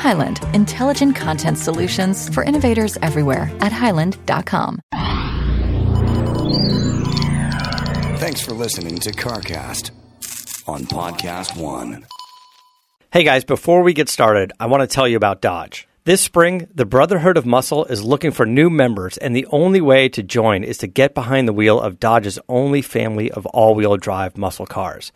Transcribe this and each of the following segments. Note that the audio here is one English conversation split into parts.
Hyland, intelligent content solutions for innovators everywhere at hyland.com. Thanks for listening to CarCast on Podcast One. Hey guys, before we get started, I want to tell you about Dodge. This spring, the Brotherhood of Muscle is looking for new members, and the only way to join is to get behind the wheel of Dodge's only family of all wheel drive muscle cars.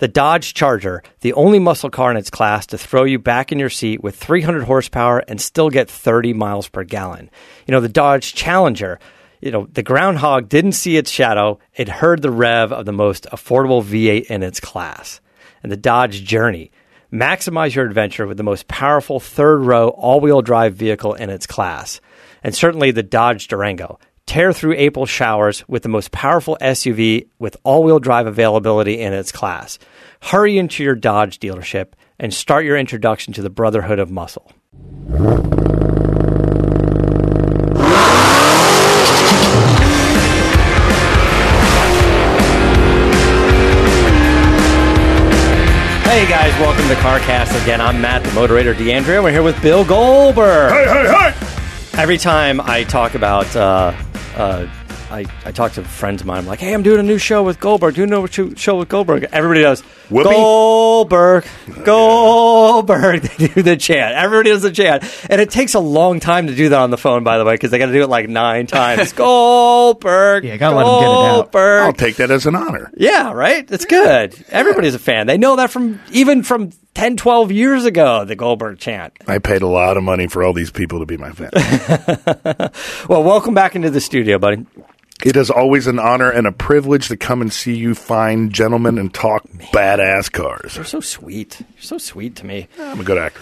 The Dodge Charger, the only muscle car in its class to throw you back in your seat with 300 horsepower and still get 30 miles per gallon. You know, the Dodge Challenger, you know, the groundhog didn't see its shadow, it heard the rev of the most affordable V8 in its class. And the Dodge Journey, maximize your adventure with the most powerful third row all wheel drive vehicle in its class. And certainly the Dodge Durango. Tear through April showers with the most powerful SUV with all wheel drive availability in its class. Hurry into your Dodge dealership and start your introduction to the Brotherhood of Muscle. Hey guys, welcome to CarCast again. I'm Matt, the moderator, D'Andria. We're here with Bill Goldberg. Hey, hey, hey! Every time I talk about, uh, uh, I, I talk to friends of mine, I'm like, hey, I'm doing a new show with Goldberg. Do you know what you- show with Goldberg? Everybody does. Whoopi? Goldberg, Goldberg. They do the chant. Everybody does the chant. And it takes a long time to do that on the phone, by the way, because they got to do it like nine times. Goldberg. Yeah, gotta let 'em get it out. Goldberg. I'll take that as an honor. Yeah, right? It's good. Everybody's a fan. They know that from even from 10, 12 years ago, the Goldberg chant. I paid a lot of money for all these people to be my fan. Well, welcome back into the studio, buddy. it is always an honor and a privilege to come and see you fine gentlemen and talk badass cars. You're so sweet. You're so sweet to me. I'm a good actor.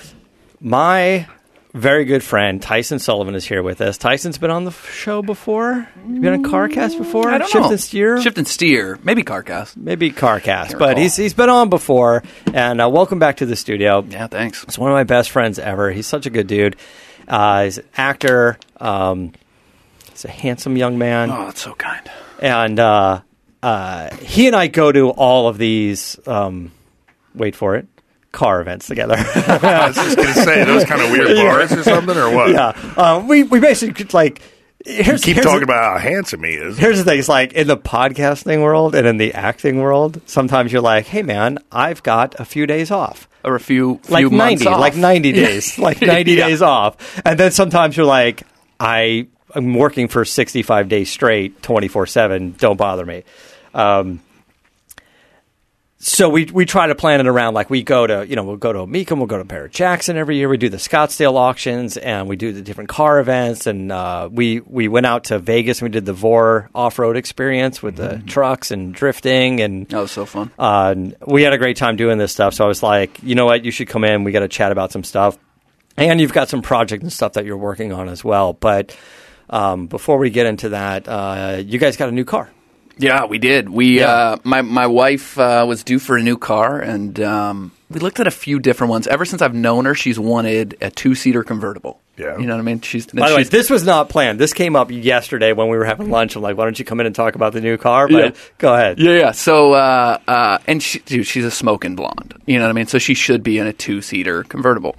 My very good friend Tyson Sullivan is here with us. Tyson's been on the show before. You been on CarCast before? I don't Shift know. and steer. Shift and steer. Maybe CarCast. Maybe CarCast, but recall. he's he's been on before. And uh, welcome back to the studio. Yeah, thanks. He's one of my best friends ever. He's such a good dude. Uh, he's an actor. Um, he's a handsome young man. Oh, that's so kind. and uh, uh, he and I go to all of these. Um, wait for it, car events together. I was just going to say, those kind of weird bars or something, or what? yeah, uh, we we basically could, like. Here's, Keep here's talking the, about how handsome he is. Here's the thing: it's like in the podcasting world and in the acting world. Sometimes you're like, "Hey, man, I've got a few days off." Or a few, few like months 90 off. like 90 days like 90 Yeah. days off and then sometimes you're like i am working for 65 days straight 24-7 don't bother me um, so we we try to plan it around like we go to you know we'll go to Mecum, we'll go to Barrett Jackson every year. We do the Scottsdale auctions and we do the different car events and uh, we we went out to Vegas and we did the VORE off road experience with the trucks and drifting and That was so fun. uh, we had a great time doing this stuff. So I was like, you know what, you should come in. We got to chat about some stuff, and you've got some project and stuff that you're working on as well. But um, before we get into that, uh, you guys got a new car. Yeah, we did. We Yeah. uh, my my wife uh, was due for a new car, and um, we looked at a few different ones. Ever since I've known her, she's wanted a two seater convertible. Yeah. you know what I mean. She's By the way, this was not planned. This came up yesterday when we were having lunch. I'm like, why don't you come in and talk about the new car? But Yeah. go ahead. Yeah, yeah. So, uh, uh, and she, dude, she's a smoking blonde. You know what I mean? So she should be in a two-seater convertible.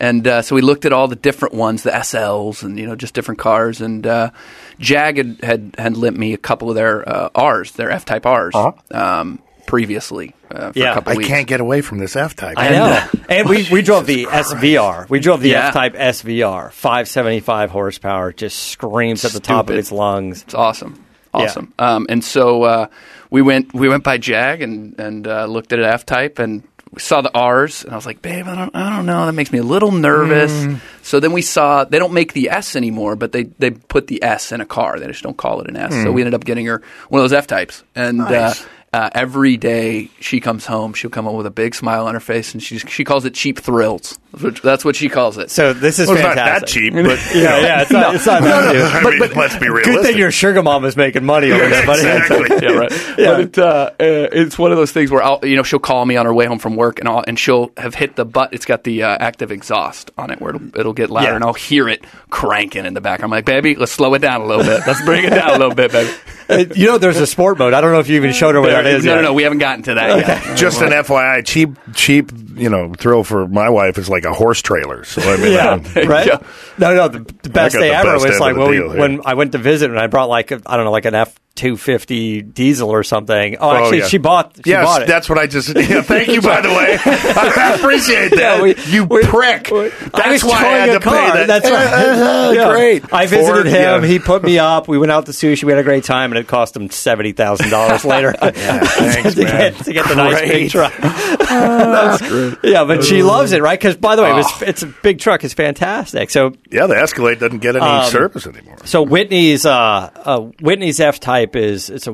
And uh, so we looked at all the different ones, the SLs, and you know, just different cars. And uh, Jag had, had had lent me a couple of their uh, R's, their F-Type R's, um, previously uh, for Yeah. a couple I weeks. can't get away from this F type. I know. and we, we drove the SVR. We drove the Yeah. F Type SVR. 575 horsepower. Just screams at the top of its lungs. It's awesome, awesome. Um, and so uh, we went we went by Jag and and uh, looked at an F type and we saw the R's and I was like, babe, I don't I don't know. That makes me a little nervous. Mm. So then we saw they don't make the S anymore, but they they put the S in a car. They just don't call it an S. So we ended up getting her one of those F types and. Nice. Uh, uh, every day she comes home, she'll come home with a big smile on her face, and she she calls it cheap thrills. That's what she calls it. So this is Well, it's not that cheap, but Yeah, yeah, it's not, it's not that cheap. I mean, let's be realistic. Good thing your sugar mom is making money over there, buddy. exactly. yeah, right. But it, uh, uh, it's one of those things where I'll, you know she'll call me on her way home from work, and I'll, and she'll have hit the butt. It's got the uh, active exhaust on it, where it'll, it'll get louder, Yeah. and I'll hear it cranking in the back. I'm like, baby, let's slow it down a little bit. Let's bring it down a little bit, baby. Uh, you know, there's a sport mode. I don't know if you even showed her what no, that is. no, yet. no, we haven't gotten to that yet. Just an FYI, cheap, cheap, you know, thrill for my wife is like a horse trailer. So I mean, Yeah, right. Yeah. No, no. The, the best got day the ever best was like when, we, when I went to visit and I brought like I I don't know like an F two fifty diesel or something. Oh, Oh, actually, yeah. she bought. She yes, bought it. that's what I just. Yeah, thank you, by the way. I appreciate that. Yeah, we- you we- prick. I That's was why I had to car. pay that. That's right. Yeah. Great. I visited Ford, him. He put me up. We went out to sushi. We had a great time, and it cost him seventy thousand dollars later thanks, to, man. get, to get the nice big truck. That's great. Yeah, but she loves it, right? Because by the way, it was, it's a big truck. It's fantastic. So Yeah, the Escalade doesn't get any Um, service anymore. So Whitney's uh, uh, Whitney's F type is it's a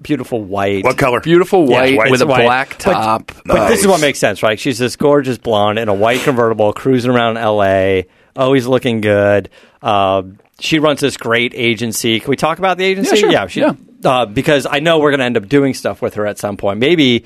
beautiful white. What color? Beautiful Yeah, white white. with a White. black But- top. But this is what makes sense, right? She's this gorgeous blonde in a white convertible, cruising around L.A., always looking good. Uh, she runs this great agency. Can we talk about the agency? Yeah, sure. she, Yeah. Uh, because I know we're going to end up doing stuff with her at some point. Maybe.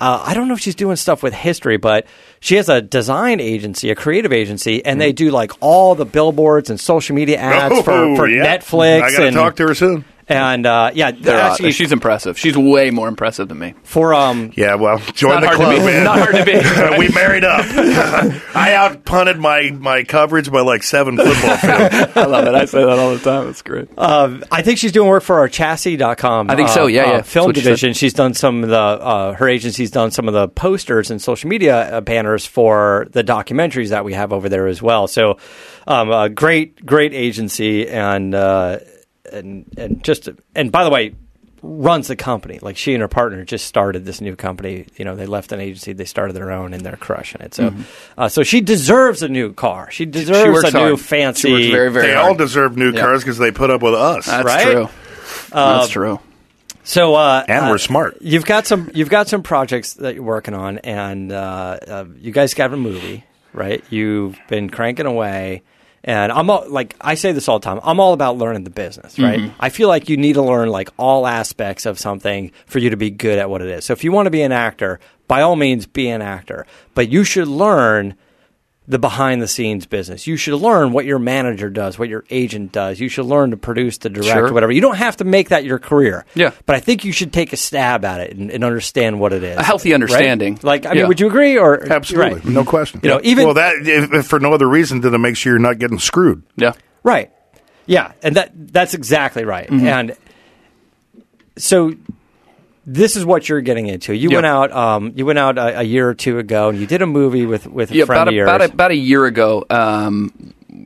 Uh, I don't know if she's doing stuff with history, but she has a design agency, a creative agency, and they do like all the billboards and social media ads for, Oh, for yeah. Netflix. I got to talk to her soon. And uh, yeah, They're, uh, actually, she's impressive. She's way more impressive than me. for um, Yeah, well, join Not the hard to club, be. man. Not hard to be. we married up. I out punted my, my coverage by like seven football fields. I love it. I say that all the time. It's great. Uh, I think she's doing work for our chassis.com. I think uh, so, yeah, uh, yeah. Film what she division. She's done some of the, uh, her agency's done some of the posters and social media uh, banners for the documentaries that we have over there as well. So, um, a great, great agency and, uh, and, and just, and by the way, runs the company. Like she and her partner just started this new company. You know, they left an agency, they started their own, and they're crushing it. So, uh, so she deserves a new car. She deserves Mm-hmm. works a new hard. fancy. She works very, very They hard. all deserve new Yeah. cars because they put up with us. That's right? true. That's true. So uh, And uh, we're smart. You've got some. You've got some projects that you're working on, and uh, uh, you guys got a movie, right? You've been cranking away, and I'm all, like I say this all the time. I'm all about learning the business, right? Mm-hmm. I feel like you need to learn like all aspects of something for you to be good at what it is. So if you want to be an actor, by all means, be an actor, but you should learn the behind the scenes business. You should learn what your manager does, what your agent does. You should learn to produce, to direct, Sure. whatever. You don't have to make that your career. Yeah. But I think you should take a stab at it and, and understand what it is. A healthy right? understanding. Like, I Yeah. mean, would you agree? Or Absolutely, right. no question. You know, even- well, that if, if for no other reason than to make sure you're not getting screwed. Yeah. Right. Yeah, and that that's exactly right. Mm-hmm. And so this is what you're getting into. You Yeah. went out. Um, you went out a, a year or two ago, and you did a movie with with a Yeah, friend about of a, about, a, about a year ago, um,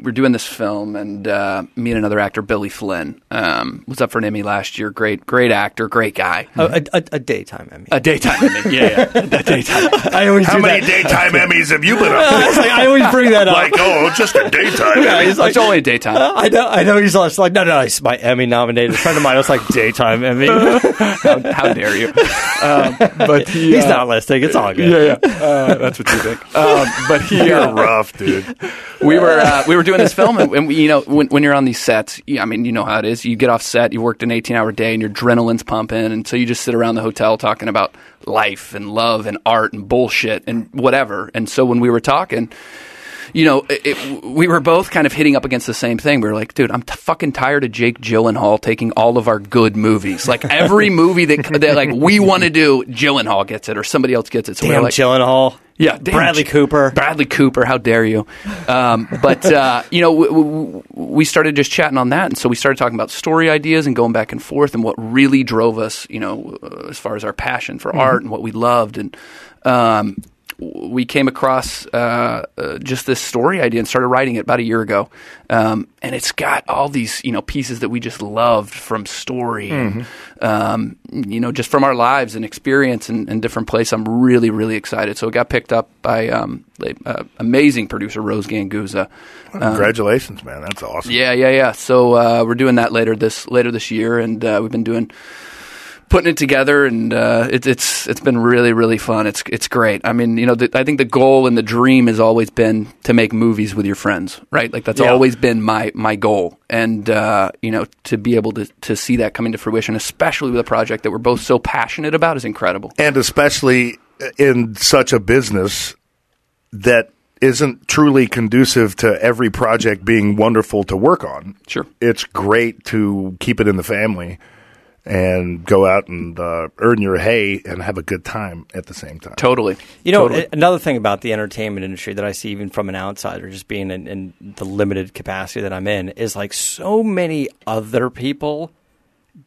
we're doing this film, and uh, me and another actor, Billy Flynn, um, was up for an Emmy last year. Great, great actor, great guy. a, a, a, a daytime Emmy. A daytime Emmy, yeah, yeah, a daytime. I always How do many that. daytime Emmys have you been up It's like, I always bring that up. Like, oh, just a daytime Yeah, Emmy. he's like- it's only a daytime. I know, I know. He's just like, no, no, it's my Emmy nominated. A friend of mine was like, daytime Emmy. how, how dare you? Um, but he, He's uh, not listening. It's all good. Yeah, yeah. Uh, that's what you think. Um, but he, uh, You're rough, dude. we were uh, we were doing this film, and, and we, you know, when, when you're on these sets, you- I mean, you know how it is. You get off set, you worked an 18 hour day, and your adrenaline's pumping, and so you just sit around the hotel talking about life and love and art and bullshit and whatever. And so when we were talking. You know, it, it, we were both kind of hitting up against the same thing. We were like, dude, I'm t- fucking tired of Jake Gyllenhaal taking all of our good movies. Like every movie that, that like we want to do, Gyllenhaal gets it or somebody else gets it. So Damn were like, Gyllenhaal. yeah, damn Bradley Cooper. Bradley Cooper, how dare you? Um, but uh, you know, w- w- we started just chatting on that, and so we started talking about story ideas and going back and forth, and what really drove us, you know, uh, as far as our passion for art and what we loved, and um, we came across uh, uh, just this story idea and started writing it about a year ago, um, and it's got all these you know pieces that we just loved from story, and, um, you know, just from our lives and experience and, and different places. I'm really really excited. So it got picked up by um, uh, amazing producer Rose Ganguzza. Congratulations, man. That's awesome. Yeah, yeah, yeah. So uh, we're doing that later this later this year, and uh, we've been doing putting it together, and uh, it, it's it's been really really fun. It's it's great. I mean, you know, the, I think the goal and the dream has always been to make movies with your friends, right? Like that's Yeah. always been my my goal, and uh, you know, to be able to to see that coming to fruition, especially with a project that we're both so passionate about, is incredible. and especially in such a business that isn't truly conducive to every project being wonderful to work on. Sure. It's great to keep it in the family and go out and uh, earn your hay and have a good time at the same time. Totally. You know, Totally. another thing about the entertainment industry that I see even from an outsider, just being in, in the limited capacity that I'm in, is like so many other people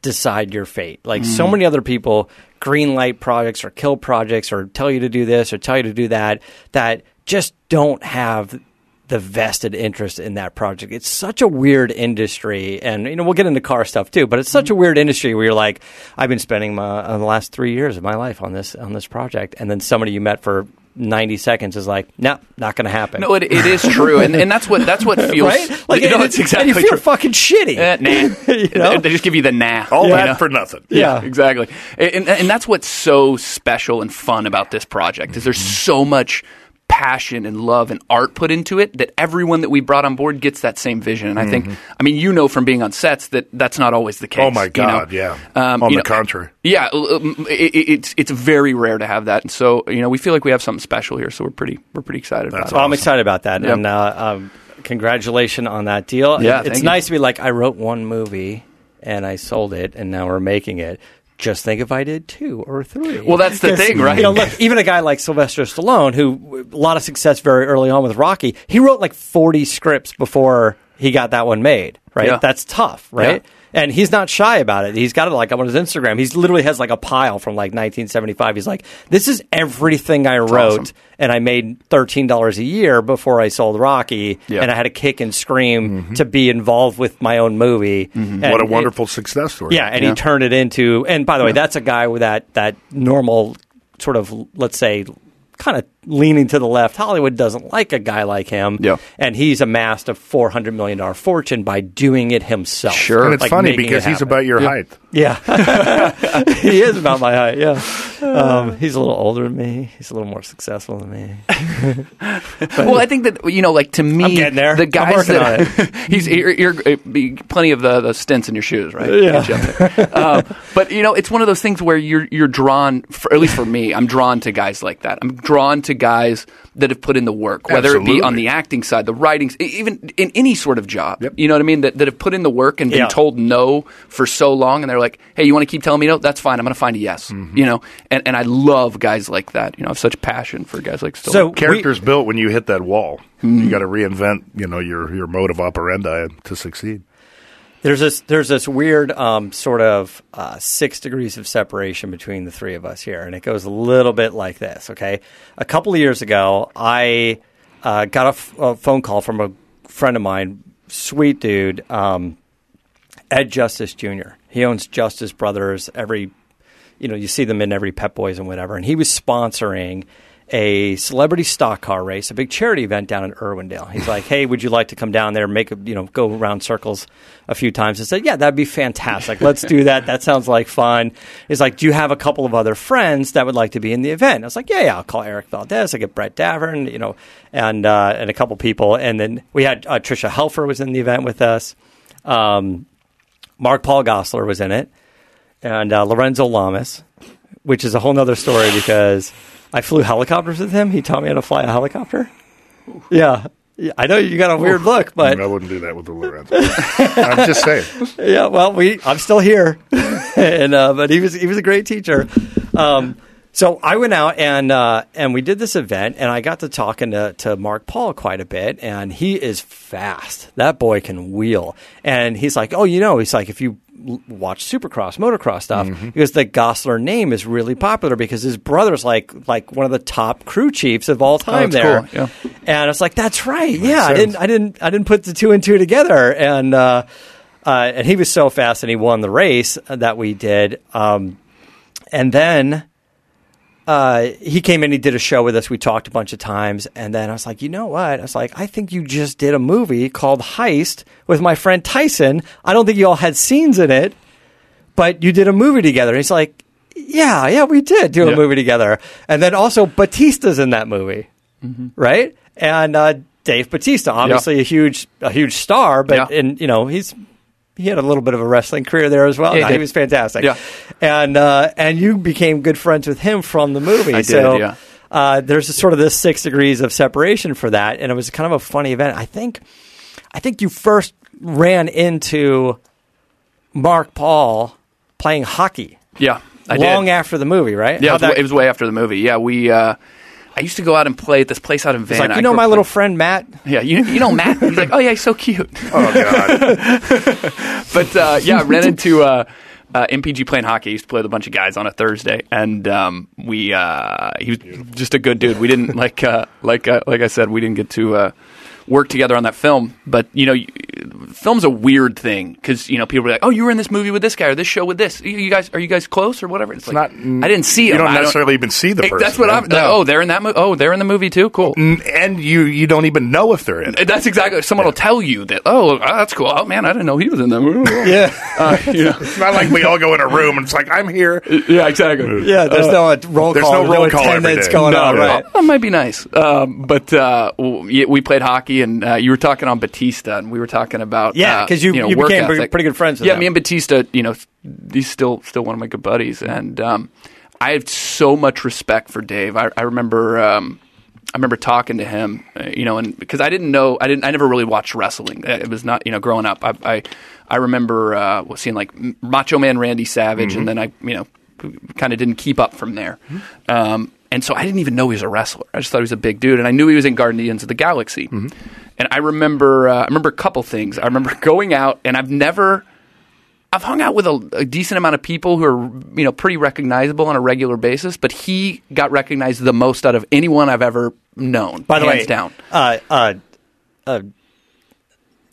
decide your fate. Like Mm. so many other people green light projects or kill projects or tell you to do this or tell you to do that that just don't have the vested interest in that project. It's such a weird industry, and you know we'll get into car stuff too. But it's such a weird industry where you're like, I've been spending my, uh, the last three years of my life on this on this project, and then somebody you met for 90 seconds is like, no, not going to happen. No, it, it is true, and, and that's what that's what feels right? Like, you know, and, it's exactly and you feel true. fucking shitty. Eh, nah. You know? They just give you the nah. All you that know? for nothing. Yeah. exactly. And, and that's what's so special and fun about this project is there's so much passion and love and art put into it that everyone that we brought on board gets that same vision. And I think, I mean, you know from being on sets that that's not always the case. Oh my you know? God! Yeah. Um, On the know, contrary, Yeah, it, it- it's it's very rare to have that, and so you know we feel like we have something special here. So we're pretty we're pretty excited That's about Well, it. I'm excited about that, Yep. and uh, um, congratulations on that deal. Yeah, it's thank you. nice to be like I wrote one movie and I sold it, and now we're making it. Just think if I did two or three. Well, that's the thing, right? You know, look, even a guy like Sylvester Stallone, who a lot of success very early on with Rocky, he wrote like 40 scripts before he got that one made. Right? Yeah. That's tough, right? Yeah. And he's not shy about it. He's got it like on his Instagram. He literally has like a pile from like 1975. He's like, "This is everything I wrote, awesome. and I made thirteen dollars a year before I sold Rocky, Yeah. and I had to kick and scream mm-hmm. to be involved with my own movie. Mm-hmm. And what a it- wonderful success story. yeah, and Yeah. he turned it into. And by the way, that's a guy with that that normal sort of let's say kind of leaning to the left. Hollywood doesn't like a guy like him. Yeah. and he's amassed a four hundred million dollar fortune by doing it himself. Sure. And it's Like funny because it he's about your height. Yeah, he is about my height. Yeah, um, he's a little older than me. He's a little more successful than me. well, I think that you know, like to me, I'm getting there. the guys that he's you're, you're plenty of the, the stints in your shoes, right? Yeah. Get you up there. um, but you know, it's one of those things where you're you're drawn, for, at least for me, I'm drawn to guys like that. I'm drawn to guys that have put in the work, whether it be on the acting side, the writing, even in any sort of job. Yep. You know what I mean? That that have put in the work and been Yeah. told no for so long, and they're like, "Hey, you want to keep telling me no? That's fine. I'm going to find a yes." Mm-hmm. You know, and and I love guys like that. You know, I have such passion for guys like Stallone. So- Character's built when you hit that wall. Hmm. You got to reinvent, you know, your your mode of operandi to succeed. There's this there's this weird um, sort of uh, six degrees of separation between the three of us here, and it goes a little bit like this. Okay, a couple of years ago, I uh, got a, f- a phone call from a friend of mine, sweet dude, um, Ed Justice Jr. He owns Justice Brothers. Every you know, you see them in every Pep Boys and whatever. And he was sponsoring a celebrity stock car race, a big charity event down in Irwindale. He's like, "Hey, would you like to come down there, make a, you know, go around circles a few times?" I said, "Yeah, that'd be fantastic. Let's do that. That sounds like fun." He's like, "Do you have a couple of other friends that would like to be in the event?" I was like, "Yeah, yeah. I'll call Eric Valdez. I get Brett Davern, you know, and uh, and a couple people." And then we had uh, Tricia Helfer was in the event with us. Um, Mark Paul Gosselaar was in it, and uh, Lorenzo Lamas, which is a whole nother story because I flew helicopters with him. He taught me how to fly a helicopter. Yeah. Yeah, I know you got a weird look, but I wouldn't do that with the Lorenzo. I'm just saying. yeah, well, we I'm still here, and uh, but he was he was a great teacher. Um, so I went out and uh, and we did this event, and I got to talking to, to Mark Paul quite a bit, and he is fast. That boy can wheel, and he's like, oh, you know, he's like, if you watch Supercross, motocross stuff, because the Gosselaar name is really popular because his brother's like like one of the top crew chiefs of all time that's there. cool, yeah. And I was like, that's right, yeah. I didn't I didn't I didn't put the two and two together, and. Uh, uh, and he was so fast, and he won the race that we did. Um, and then uh, he came in, he did a show with us. We talked a bunch of times, and then I was like, you know what? I was like, I think you just did a movie called Heist with my friend Tyson. I don't think you all had scenes in it, but you did a movie together. And he's like, yeah, yeah, we did do a Yeah. movie together. And then also Batista's in that movie, Mm-hmm. right? And uh, Dave Batista, obviously a huge a huge star, but Yeah. and you know he's he had a little bit of a wrestling career there as well. Yeah, he No, he was fantastic. Yeah. and uh, and you became good friends with him from the movie. I did, so, yeah. Uh, there's a sort of this six degrees of separation for that, and it was kind of a funny event. I think, I think you first ran into Mark Paul playing hockey Yeah, I long did. after the movie, right? Yeah, it was, way, it was way after the movie. Yeah, we. Uh, I used to go out and play at this place out in Van. it's like you know my up little friend Matt. Yeah, you, you know Matt. He's like, oh yeah, he's so cute. Oh God! but uh, yeah, I ran into uh, uh, MPG playing hockey. I used to play with a bunch of guys on a Thursday, and um, we uh, he was just a good dude. We didn't like uh, like uh, like I said, we didn't get to work together on that film. But you know, you, film's a weird thing because you know people are like, oh, you were in this movie with this guy or this show with this. You you guys are you guys close or whatever? It's, like not- I didn't see you him. don't I necessarily even see the Hey, person. That's what I'm. No. Oh, they're in that movie. Oh, they're in the movie too. Cool. and you you don't even know if they're in it. That's exactly. Someone will tell you that. Oh, that's cool. Oh man, I didn't know he was in that movie. Yeah, Uh, you know. It's not like we all go in a room and it's like I'm here. Yeah, exactly. yeah. There's no uh, roll there's call. no roll call every attendance going No, on, no. right? That might be nice. Um, but uh, we played hockey, and uh, you were talking on Batista, and we were talking about Yeah, uh, 'cause you- know, you became pretty- pretty good friends with yeah, him. me and Batista, you know, he's still still one of my good buddies, and um, I have so much respect for Dave. I, I remember. Um, I remember talking to him, uh, you know, and because I didn't know, I didn't, I never really watched wrestling. Uh, It was not, you know, growing up. I, I, I remember uh, seeing like Macho Man Randy Savage, and then I, you know, kind of didn't keep up from there. Um, and so I didn't even know he was a wrestler. I just thought he was a big dude, and I knew he was in Guardians of the Galaxy. And I remember, uh, I remember a couple things. I remember going out, and I've never. I've hung out with a, a decent amount of people who are, you know, pretty recognizable on a regular basis, but he got recognized the most out of anyone I've ever known. By the hands way, down. Uh, uh, uh,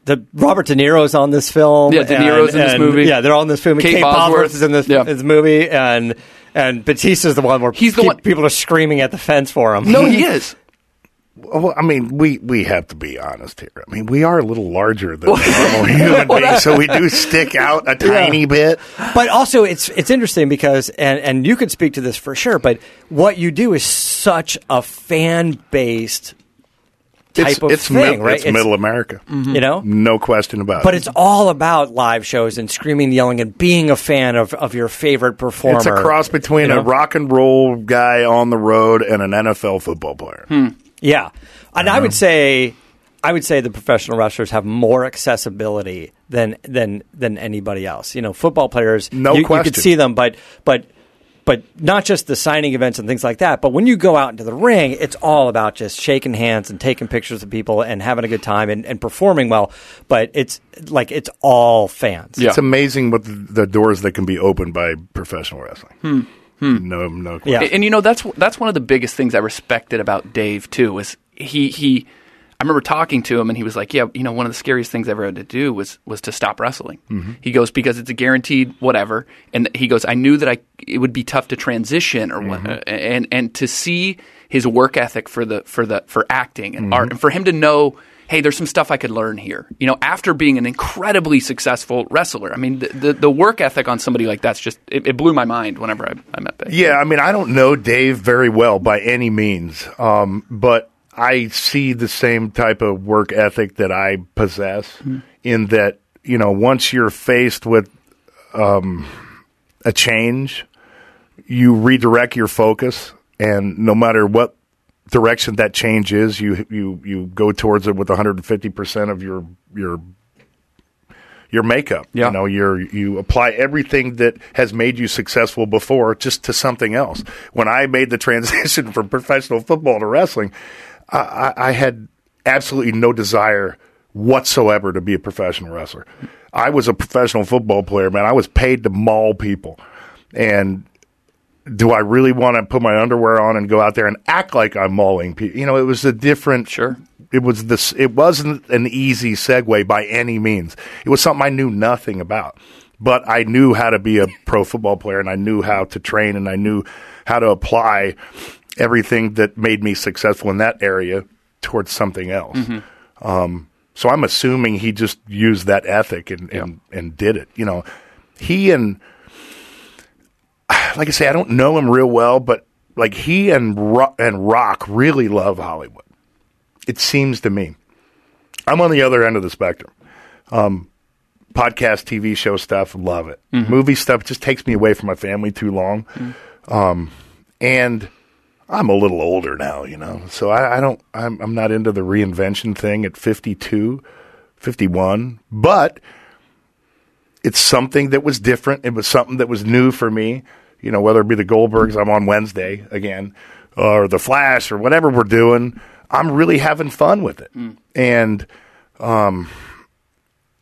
the Robert De Niro's on this film. Yeah, De Niro's in this and- movie. Yeah, they're all in this film. Kate Kate, Bosworth. Bosworth is in this, Yeah. this movie, and and Batista's the one where He's the pe- one- people are screaming at the fence for him. No, he is. Well, I mean, we, we have to be honest here. I mean, we are a little larger than normal human beings, so we do stick out a tiny bit. But also, it's it's interesting because, and and you could speak to this for sure. But what you do is such a fan based type It's, of it's, thing, right? it's middle America. You know, No question about But it. But it's all about live shows and screaming, yelling, and being a fan of, of your favorite performer. It's a cross between you know? a rock and roll guy on the road and an NFL football player. Yeah, and I Uh-huh. would say, I would say the professional wrestlers have more accessibility than than than anybody else. You know, football players, No you, you could see them, but but. But not just the signing events and things like that. But when you go out into the ring, it's all about just shaking hands and taking pictures of people and having a good time and, and performing well. But it's like it's all fans. Yeah. It's amazing what the, the doors that can be opened by professional wrestling. Hmm. Hmm. No, no question. Yeah. And, and, you know that's that's one of the biggest things I respected about Dave too is he he. I remember talking to him and he was like, "Yeah, you know, one of the scariest things I ever had to do was was to stop wrestling." He goes because it's a guaranteed whatever, and he goes, "I knew that I it would be tough to transition or what, uh, and and to see his work ethic for the for the for acting and art, and for him to know." Hey, there's some stuff I could learn here. You know, after being an incredibly successful wrestler, I mean, the the, the work ethic on somebody like that's just it, it blew my mind whenever I, I met Dave. Yeah, I mean, I don't know Dave very well by any means, um, but I see the same type of work ethic that I possess in that, you know, once you're faced with um, a change, you redirect your focus, and no matter what direction that change is, you you you go towards it with 150 percent of your your your makeup. Yeah. You know, you're you apply everything that has made you successful before just to something else. When I made the transition from professional football to wrestling, I, I, had absolutely no desire whatsoever to be a professional wrestler. I was a professional football player, man. I was paid to maul people. And do I really want to put my underwear on and go out there and act like I'm mauling people? You know, it was a different. Sure. It was this. It wasn't an easy segue by any means. It was something I knew nothing about, but I knew how to be a pro football player, and I knew how to train, and I knew how to apply everything that made me successful in that area towards something else. Um, so I'm assuming he just used that ethic and, and, and did it. You know, he and like I say, I don't know him real well, but like he and Ro- and Rock really love Hollywood. It seems to me. I'm on the other end of the spectrum. Um, podcast, TV show stuff, love it. Movie stuff just takes me away from my family too long. Um, and I'm a little older now, you know, so I, I don't, I'm, I'm not into the reinvention thing at 52, 51, but it's something that was different. It was something that was new for me, you know, whether it be the Goldbergs, I'm on Wednesday again, or the Flash, or whatever we're doing. I'm really having fun with it. And, um,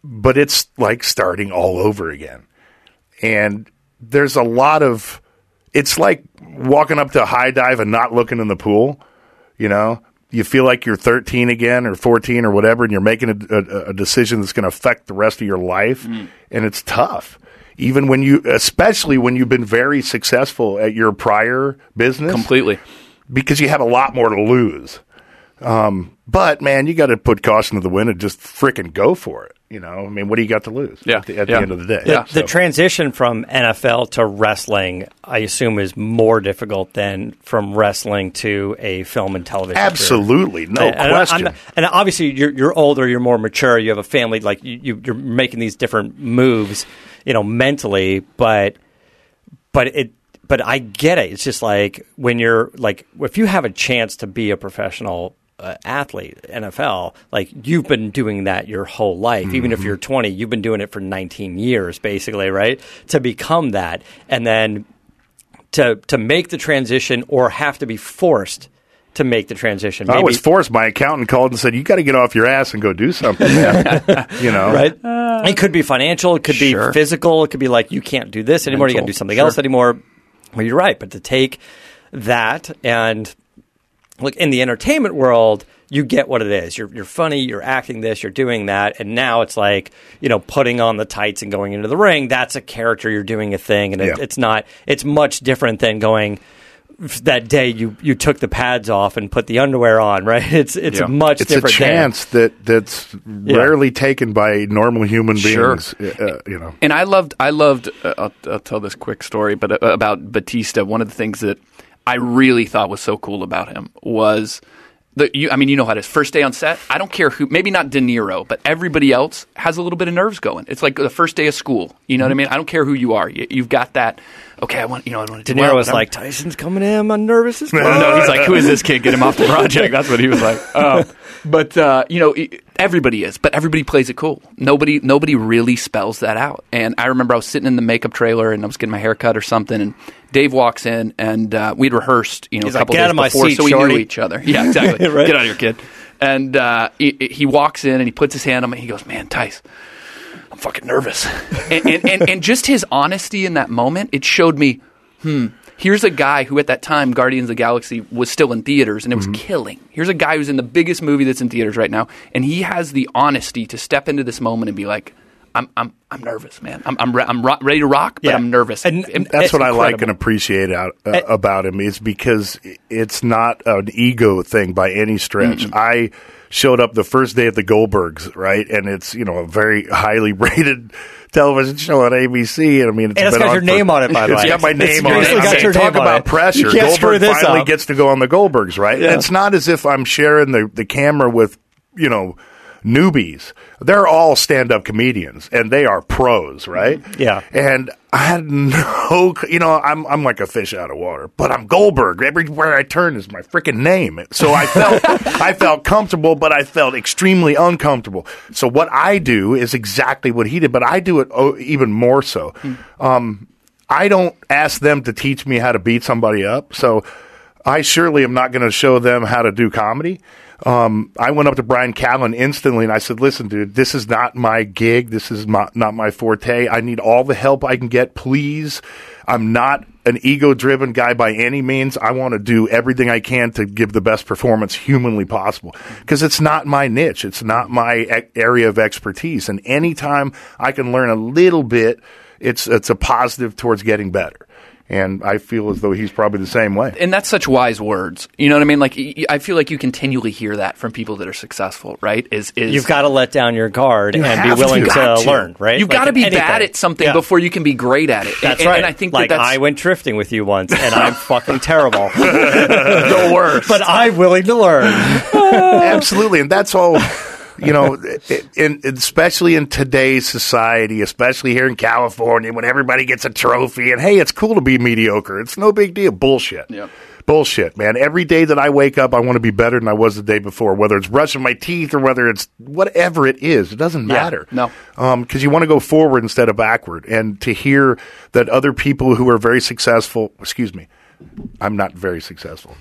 but it's like starting all over again. And there's a lot of, it's like walking up to a high dive and not looking in the pool. You know, you feel like you're 13 again or 14 or whatever, and you're making a, a, a decision that's going to affect the rest of your life, and it's tough. Even when you, especially when you've been very successful at your prior business, Completely. because you have a lot more to lose. Um, but man, you got to put caution to the wind and just frickin' go for it. You know, I mean, what do you got to lose? Yeah, at the, at yeah. the end of the day. The, So- the transition from NFL to wrestling, I assume, is more difficult than from wrestling to a film and television. career. Absolutely, no And- and question. not- and obviously, you're, you're older, you're more mature, you have a family, like you, you, you're making these different moves, you know, mentally. But, but it, but I get it. It's just like when you're like, if you have a chance to be a professional uh, athlete, NFL, like you've been doing that your whole life. Even if you're 20, you've been doing it for 19 years, basically, right? To become that, and then to to make the transition or have to be forced to make the transition. I was forced. My accountant called and said, "You got to get off your ass and go do something." man." you know, right? it could be financial. It could Sure. be physical. It could be like you can't do this anymore. You got to do something Sure. else anymore. Well, you're right. But to take that and look in the entertainment world, you get what it is. You're you're funny. You're acting this. You're doing that. And now it's like you know putting on the tights and going into the ring. That's a character. You're doing a thing, and it, Yeah. it's not. It's much different than going. That day you, you took the pads off and put the underwear on, right? It's it's Yeah. a much it's a different day. chance that that's rarely taken by normal human Sure. beings. Uh, you know, And I loved, I loved. Uh, I'll, I'll tell this quick story, but uh, about Batista. One of the things that I really thought was so cool about him was the. You, I mean, you know how it is. First day on set, I don't care who. Maybe not De Niro, but everybody else has a little bit of nerves going. It's like the first day of school. You know what I mean? I don't care who you are. You, you've got that. Okay, I want. You know, I want to. De Niro was like, Tyson's coming in. I'm nervous as No, fuck. no, he's like, who is this kid? Get him off the project. That's what he was like. Um, but uh, you know, e- everybody is, but everybody plays it cool. Nobody, nobody really spells that out. And I remember I was sitting in the makeup trailer and I was getting my hair cut or something, and Dave walks in and uh, we'd rehearsed, you know, He's a like, couple "Get days out of my before, seat, so we shorty." knew each other. Yeah, exactly. Right. Get out of here, kid. And uh, he, he walks in and he puts his hand on me. He goes, "Man, Tice." I'm fucking nervous. and, and, and, and just his honesty in that moment, it showed me, hmm, here's a guy who at that time, Guardians of the Galaxy, was still in theaters and it was killing. Here's a guy who's in the biggest movie that's in theaters right now, and he has the honesty to step into this moment and be like, I'm, I'm, I'm nervous, man. I'm, I'm, re- I'm ro- ready to rock, but Yeah. I'm nervous. And- And that's what I like and appreciate out, uh, about him is because it's not an ego thing by any stretch. I showed up the first day at the Goldbergs, right, and it's you know a very highly rated television show on ABC, and I mean it's And it's got your for- name on it, by the It's way. got my It's name on it. got your talk name about it. pressure. You can't screw Goldberg finally up. gets to go on the Goldbergs, right? And it's not as if I'm sharing the the camera with you know newbies. They're all stand up comedians and they are pros, right? Yeah. And I had no, you know, I'm I'm like a fish out of water, but I'm Goldberg. Everywhere I turn is my freaking name. So I felt I felt comfortable, but I felt extremely uncomfortable. So what I do is exactly what he did, but I do it oh, even more so. Um, I don't ask them to teach me how to beat somebody up. So I surely am not going to show them how to do comedy. Um, I went up to Bryan Callen instantly and I said, listen, dude, this is not my gig. This is my, not my forte. I need all the help I can get. Please. I'm not an ego driven guy by any means. I want to do everything I can to give the best performance humanly possible because it's not my niche. It's not my area of expertise. And anytime I can learn a little bit, it's, it's a positive towards getting better And I feel as though he's probably the same way. and that's such wise words. You know what I mean? Like I feel like you continually hear that from people that are successful, right? Is is You've got to let down your guard You and be willing to. to, learn, right? You've Like got to be anything. bad at something Yeah. before you can be great at it. That's and, right. And I think like that that's I went drifting with you once, and I'm fucking terrible. the worst. but I'm willing to learn. Absolutely, and that's all. You know, in, especially in today's society, especially here in California, when everybody gets a trophy, and hey, it's cool to be mediocre. It's no big deal. Bullshit. Yep. Bullshit, man. Every day that I wake up, I want to be better than I was the day before. Whether it's brushing my teeth or whether it's whatever it is, it doesn't matter. no. Um, because you want to go forward instead of backward. And to hear that other people who are very successful, excuse me, I'm not very successful.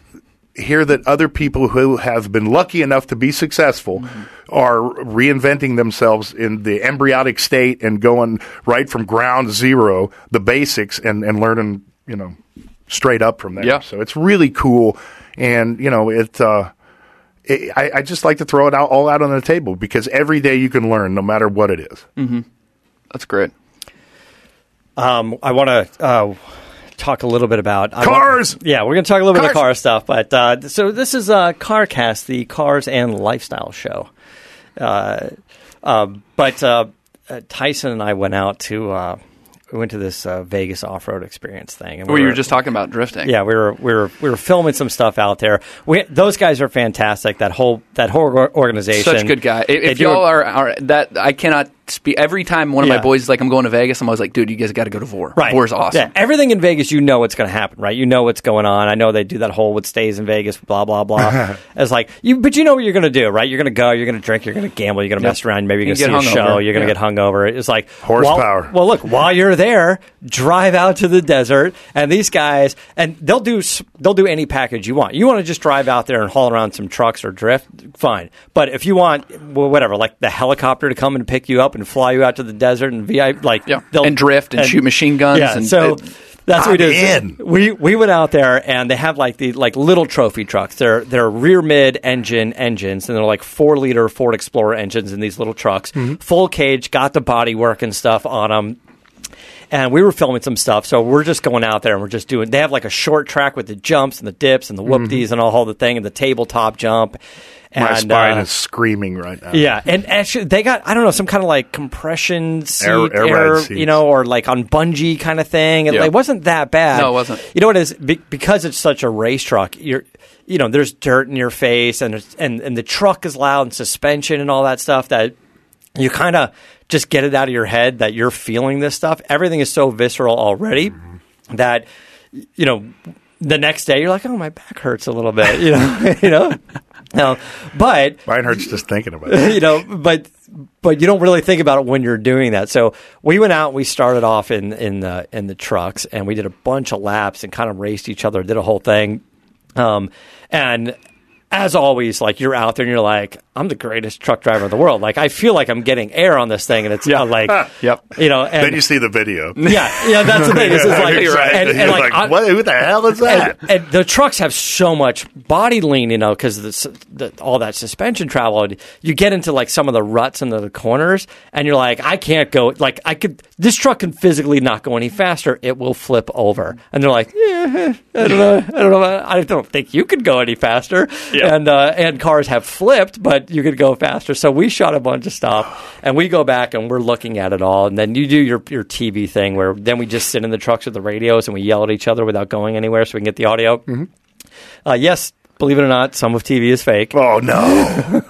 Hear that other people who have been lucky enough to be successful are reinventing themselves in the embryonic state and going right from ground zero, the basics, and, and learning, you know, straight up from there. Yeah. So it's really cool. And, you know, it, uh, it, I, I just like to throw it out all out on the table because every day you can learn, no matter what it is. that's great. Um, I want to uh, talk a little bit about Cars! Want, yeah, we're going to talk a little bit of car stuff. But uh, so this is uh, CarCast, the cars and lifestyle show. Uh, uh, but uh, uh, Tyson and I went out to uh, we went to this uh, Vegas off road experience thing. And Well, we you were just talking about drifting. Yeah, we were we were we were filming some stuff out there. We those guys are fantastic. That whole that whole organization, Such good guy. They If y'all are, are that, I cannot speak. Every time one of Yeah. my boys is like, "I'm going to Vegas," I'm always like, "Dude, you guys got to go to VORE. Right. VORE's awesome." Yeah, everything in Vegas, you know what's going to happen, right? You know what's going on. I know they do that whole what stays in Vegas, blah blah blah. it's like you, but you know what you're going to do, right? You're going to go, you're going to drink, you're going to gamble, you're going to mess around, maybe you're You going to see get a show, you're going to Yeah. get hungover. It's like Horsepower. Well, well, look, while you're there, drive out to the desert, and these guys, and they'll do s- they'll do any package you want. You want to just drive out there and haul around some trucks or drift, fine. But if you want, well, whatever, like the helicopter to come and pick you up and fly you out to the desert and VI, like Yeah. they'll- And drift and shoot machine guns Yeah, and- so. uh, that's what we did. We we went out there and they have like the like little trophy trucks. They're they're rear mid engine engines and they're like four liter Ford Explorer engines in these little trucks, full cage, got the body work and stuff on them. And we were filming some stuff, so we're just going out there and we're just doing. They have like a short track with the jumps and the dips and the whoopties and all, all the thing and the tabletop jump. My spine uh, is screaming right now. yeah, and actually, they got I don't know some kind of like compression seat, Air- air air, you know, or like on bungee kind of thing. And Yeah. It wasn't that bad. No, it wasn't. You know what it is Be- because it's such a race truck. You're you know, there's dirt in your face, and there's- and and the truck is loud and suspension and all that stuff that you kind of just get it out of your head that you're feeling this stuff. Everything is so visceral already that you know the next day you're like, oh, my back hurts a little bit. You know, you know. No, but Mine hurts just thinking about it. you know, but but you don't really think about it when you're doing that. So we went out, we started off in in the in the trucks, and we did a bunch of laps and kind of raced each other, did a whole thing, um, and. As always, like you're out there and you're like, I'm the greatest truck driver in the world. Like I feel like I'm getting air on this thing, and it's uh, yeah. like, Yep. you know, and then you see the video. yeah, yeah, that's the thing. It's just like, You're right. and, and You're like, like, what, who the hell is that? and, and the trucks have so much body lean, you know, because the, the, all that suspension travel. and You get into like some of the ruts and the corners, and you're like, I can't go. Like, I could. This truck can physically not go any faster. It will flip over. And they're like, yeah, I don't know. I don't know. I don't think you could go any faster. Yeah. And uh, and cars have flipped, but you could go faster. So we shot a bunch of stuff, and we go back and we're looking at it all. And then you do your your TV thing where then we just sit in the trucks with the radios and we yell at each other without going anywhere, so we can get the audio. Mm-hmm. Uh, yes, believe it or not, some of TV is fake, Oh no!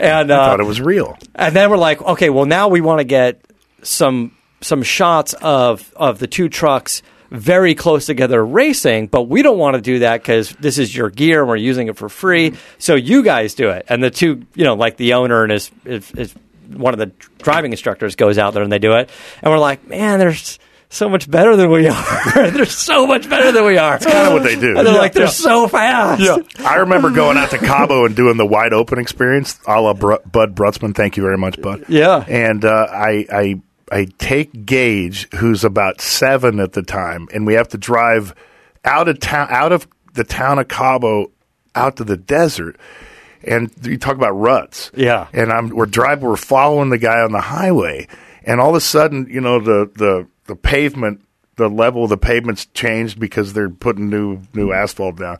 and I uh, thought it was real. and then we're like, okay, well now we want to get some some shots of of the two trucks very close together racing, but we don't want to do that because this is your gear and we're using it for free. So you guys do it, and the two, you know, like the owner and his, his, his one of the driving instructors goes out there and they do it, and we're like, man, there's so much better than we are. they're so much better than we are. It's kinda what they do. And they're Yeah, like, they're yeah. so fast. Yeah. I remember going out to Cabo and doing the wide open experience, a la Br- Bud Brutsman. Thank you very much, Bud. Yeah. And uh, I, I, I take Gage, who's about seven at the time, and we have to drive out of town, out of the town of Cabo, out to the desert. And you talk about ruts. Yeah. And I'm we're driving, we're following the guy on the highway, and all of a sudden, you know, the the the pavement the level of the pavement's changed because they're putting new new asphalt down.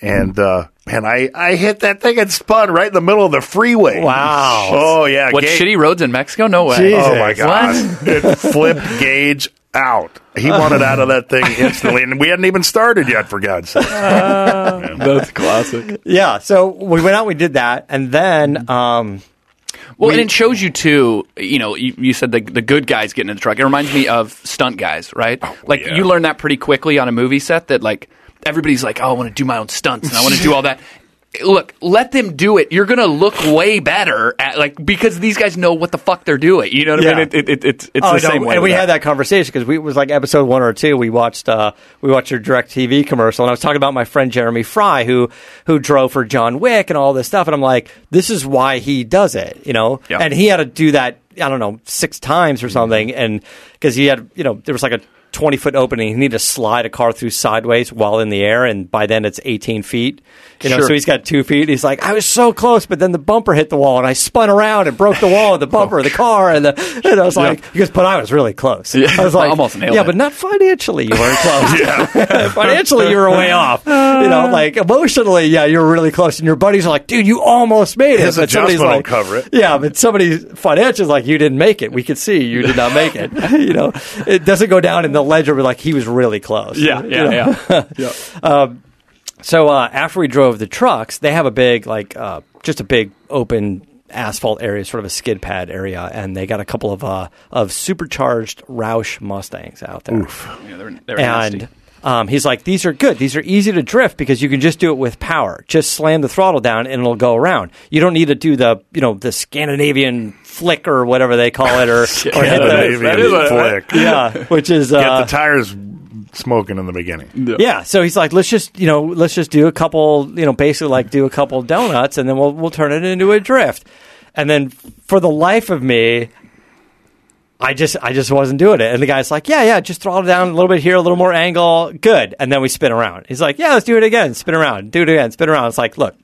And uh, man, I, I hit that thing and spun right in the middle of the freeway. Wow. Oh yeah. What Ga- shitty roads in Mexico? No way. Jesus. Oh my god! it flipped Gage out. He wanted out of that thing instantly, and we hadn't even started yet. For God's sake! That's classic. Yeah. So we went out, and we did that, and then um, Well, and it shows you too. You know, you, you said the the good guys getting in the truck. It reminds me of stunt guys, right? like yeah. you learn that pretty quickly on a movie set. That like everybody's like, oh, I want to do my own stunts and I want to do all that. Look, let them do it. You're gonna look way better at like because these guys know what the fuck they're doing. You know what I Yeah. mean? It, it, it, it's it's oh, the no, same way. and with we had that conversation because we it was like episode one or two. We watched uh, we watched your DirecTV commercial, and I was talking about my friend Jeremy Fry who who drove for John Wick and all this stuff, and I'm like, this is why he does it, you know. Yeah. And he had to do that, I don't know, six times or something, and because he had, you know, there was like a 20 foot opening, he need to slide a car through sideways while in the air, and by then it's 18 feet. You know, Sure. so he's got two feet. He's like, I was so close, but then the bumper hit the wall, and I spun around and broke the wall of the oh, bumper of the car, and, the, and I was like, he goes, but I was really close. Yeah. I was like, Almost nailed yeah, it. but not financially. You weren't close. financially, you were way off. you know, like emotionally, yeah, you were really close, and your buddies are like, dude, you almost made it. His but somebody's like, cover it. Yeah, but somebody financially like you didn't make it. We could see you did not make it. you know, it doesn't go down in the ledger. But like he was really close. Yeah, You yeah, know? yeah. yeah. So uh, after we drove the trucks, they have a big, like, uh, just a big open asphalt area, sort of a skid pad area, and they got a couple of uh, of supercharged Roush Mustangs out there. Yeah, they're, they're And nasty. Um, he's like, "These are good. These are easy to drift because you can just do it with power. Just slam the throttle down and it'll go around. You don't need to do the, you know, the Scandinavian flick or whatever they call it, or, or Scandinavian the, that is what- flick. yeah, which is Get uh, the tires smoking in the beginning. yeah, so he's like, let's just you know, let's just do a couple, you know, basically like do a couple donuts, and then we'll we'll turn it into a drift. And then for the life of me, I just I just wasn't doing it. And the guy's like, yeah, yeah, just throttle down a little bit here, a little more angle, good. And then we spin around. He's like, yeah, let's do it again, spin around, do it again, spin around. It's like, look,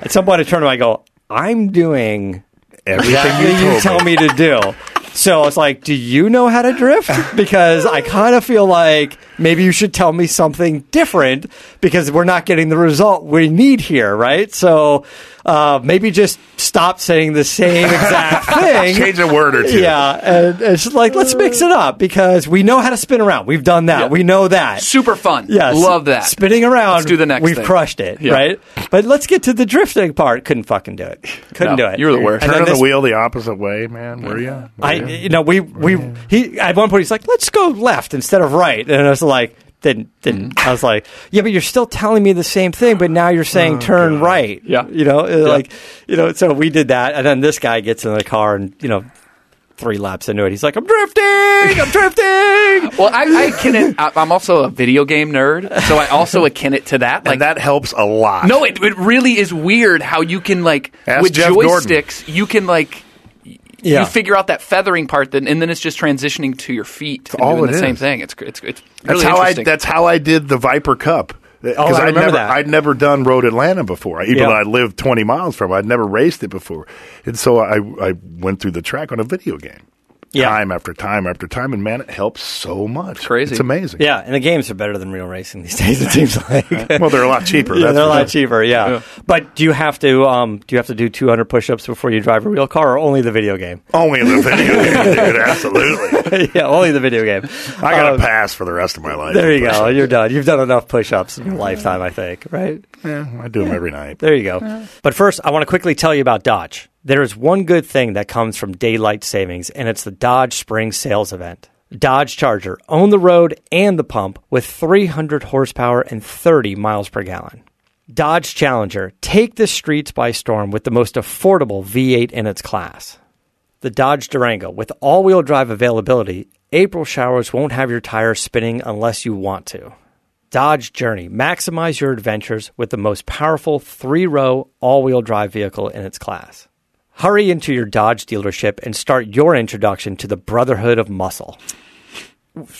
at some point I turn to him, I go, I'm doing Everything you you tell me. me to do. So I was like, "Do you know how to drift?" Because I kind of feel like maybe you should tell me something different because we're not getting the result we need here, right? So uh, maybe just stop saying the same exact thing. Change a word or two. Yeah, and it's like let's mix it up because we know how to spin around. We've done that. Yeah. We know that. Super fun. Yes, Love that. Spinning around. Let's do the next We've thing. crushed it, Yeah. right? But let's get to the drifting part. Couldn't fucking do it. Couldn't No, do it. you were the worst. And then Turning the wheel the opposite way, man. Were you? I, you know, we we he at one point he's like, let's go left instead of right, and I was like, then then I was like, yeah, but you're still telling me the same thing, but now you're saying turn right. Yeah. you know, uh, like you know, so we did that, and then this guy gets in the car, and you know, three laps into it, he's like, I'm drifting, I'm drifting. Well, I, I akin it. I- I'm also a video game nerd, so I also akin it to that. Like and that helps a lot. No, it, it really is weird how you can like Ask with Jeff Gordon. joysticks, you can like Yeah. you figure out that feathering part, then and then it's just transitioning to your feet and all doing the same thing. It's it's it's That's really how I. That's how I did the Viper Cup. Because Oh, I I'd remember never, that. I'd never done Road Atlanta before, even Yeah. though I lived 20 miles from it. I'd never raced it before. And so I, I went through the track on a video game. Yeah. Time after time after time. And man, it helps so much. crazy. It's amazing. Yeah, and the games are better than real racing these days. It seems like. Well, they're a lot cheaper. Yeah, they're a lot sure. cheaper. Yeah. but do you have to um, do you have to do 200 push-ups before you drive a real car, or only the video game? Only the video game, dude. Absolutely. yeah, only the video game. I got to Um, pass for the rest of my life. There you go. You're done. You've done enough push-ups in your lifetime, I think. Right? Yeah, I do them every night. There you go. But first, I want to quickly tell you about Dodge. There is one good thing that comes from daylight savings, and it's the Dodge Spring Sales Event. Dodge Charger, own the road and the pump with 300 horsepower and 30 miles per gallon. Dodge Challenger, take the streets by storm with the most affordable V8 in its class. The Dodge Durango, with all wheel drive availability, April showers won't have your tires spinning unless you want to. Dodge Journey. Maximize your adventures with the most powerful three row all wheel drive vehicle in its class. Hurry into your Dodge dealership and start your introduction to the Brotherhood of Muscle.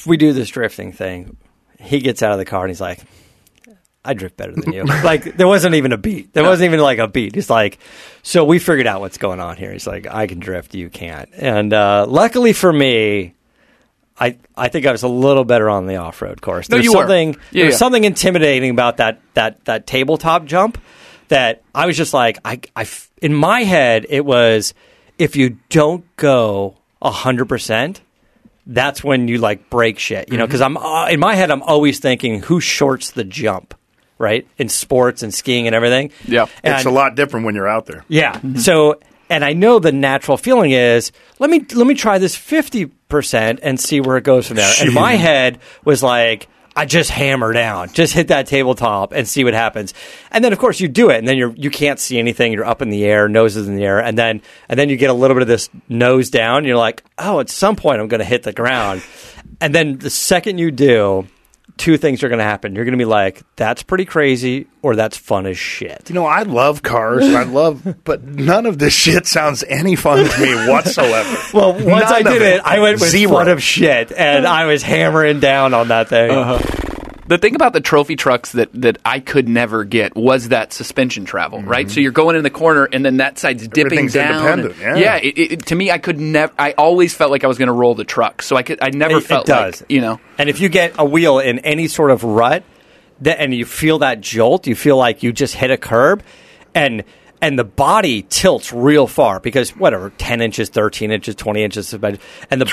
We do this drifting thing. He gets out of the car and he's like, I drift better than you. like, there wasn't even a beat. There wasn't even like a beat. He's like, so we figured out what's going on here. He's like, I can drift, you can't. And uh, luckily for me, I, I think I was a little better on the off road course. No, There's you were. something Yeah, there's yeah. something intimidating about that that that tabletop jump that I was just like I, I f- in my head it was if you don't go hundred percent that's when you like break shit, you know, Mm-hmm. because I'm uh, in my head I'm always thinking who shorts the jump, right? In sports and skiing and everything. Yeah. And- it's a lot different when you're out there. yeah. So, and I know the natural feeling is let me let me try this fifty percent and see where it goes from there. And my head was like. I just hammer down, just hit that tabletop and see what happens. And then, of course, you do it, and then you're you can't see anything. You're up in the air, nose is in the air, and then and then you get a little bit of this nose down. You're like, oh, at some point I'm going to hit the ground. And then the second you do, two things are going to happen. You're going to be like, that's pretty crazy, or that's fun as shit. You know, I love cars. I love, but none of this shit sounds any fun to me whatsoever. Well, once None I did it, I went with Zero. fun of shit, and I was hammering down on that thing. Uh-huh. The thing about the trophy trucks that, that I could never get was that suspension travel, right? Mm-hmm. So you're going in the corner, and then that side's dipping Everything's down. independent, and- yeah. it, it, to me, I could never. I always felt like I was going to roll the truck, so I could. I never It- felt it does, like you know. And if you get a wheel in any sort of rut, that, and you feel that jolt, you feel like you just hit a curb, and and the body tilts real far because whatever, ten inches, thirteen inches, twenty inches, and the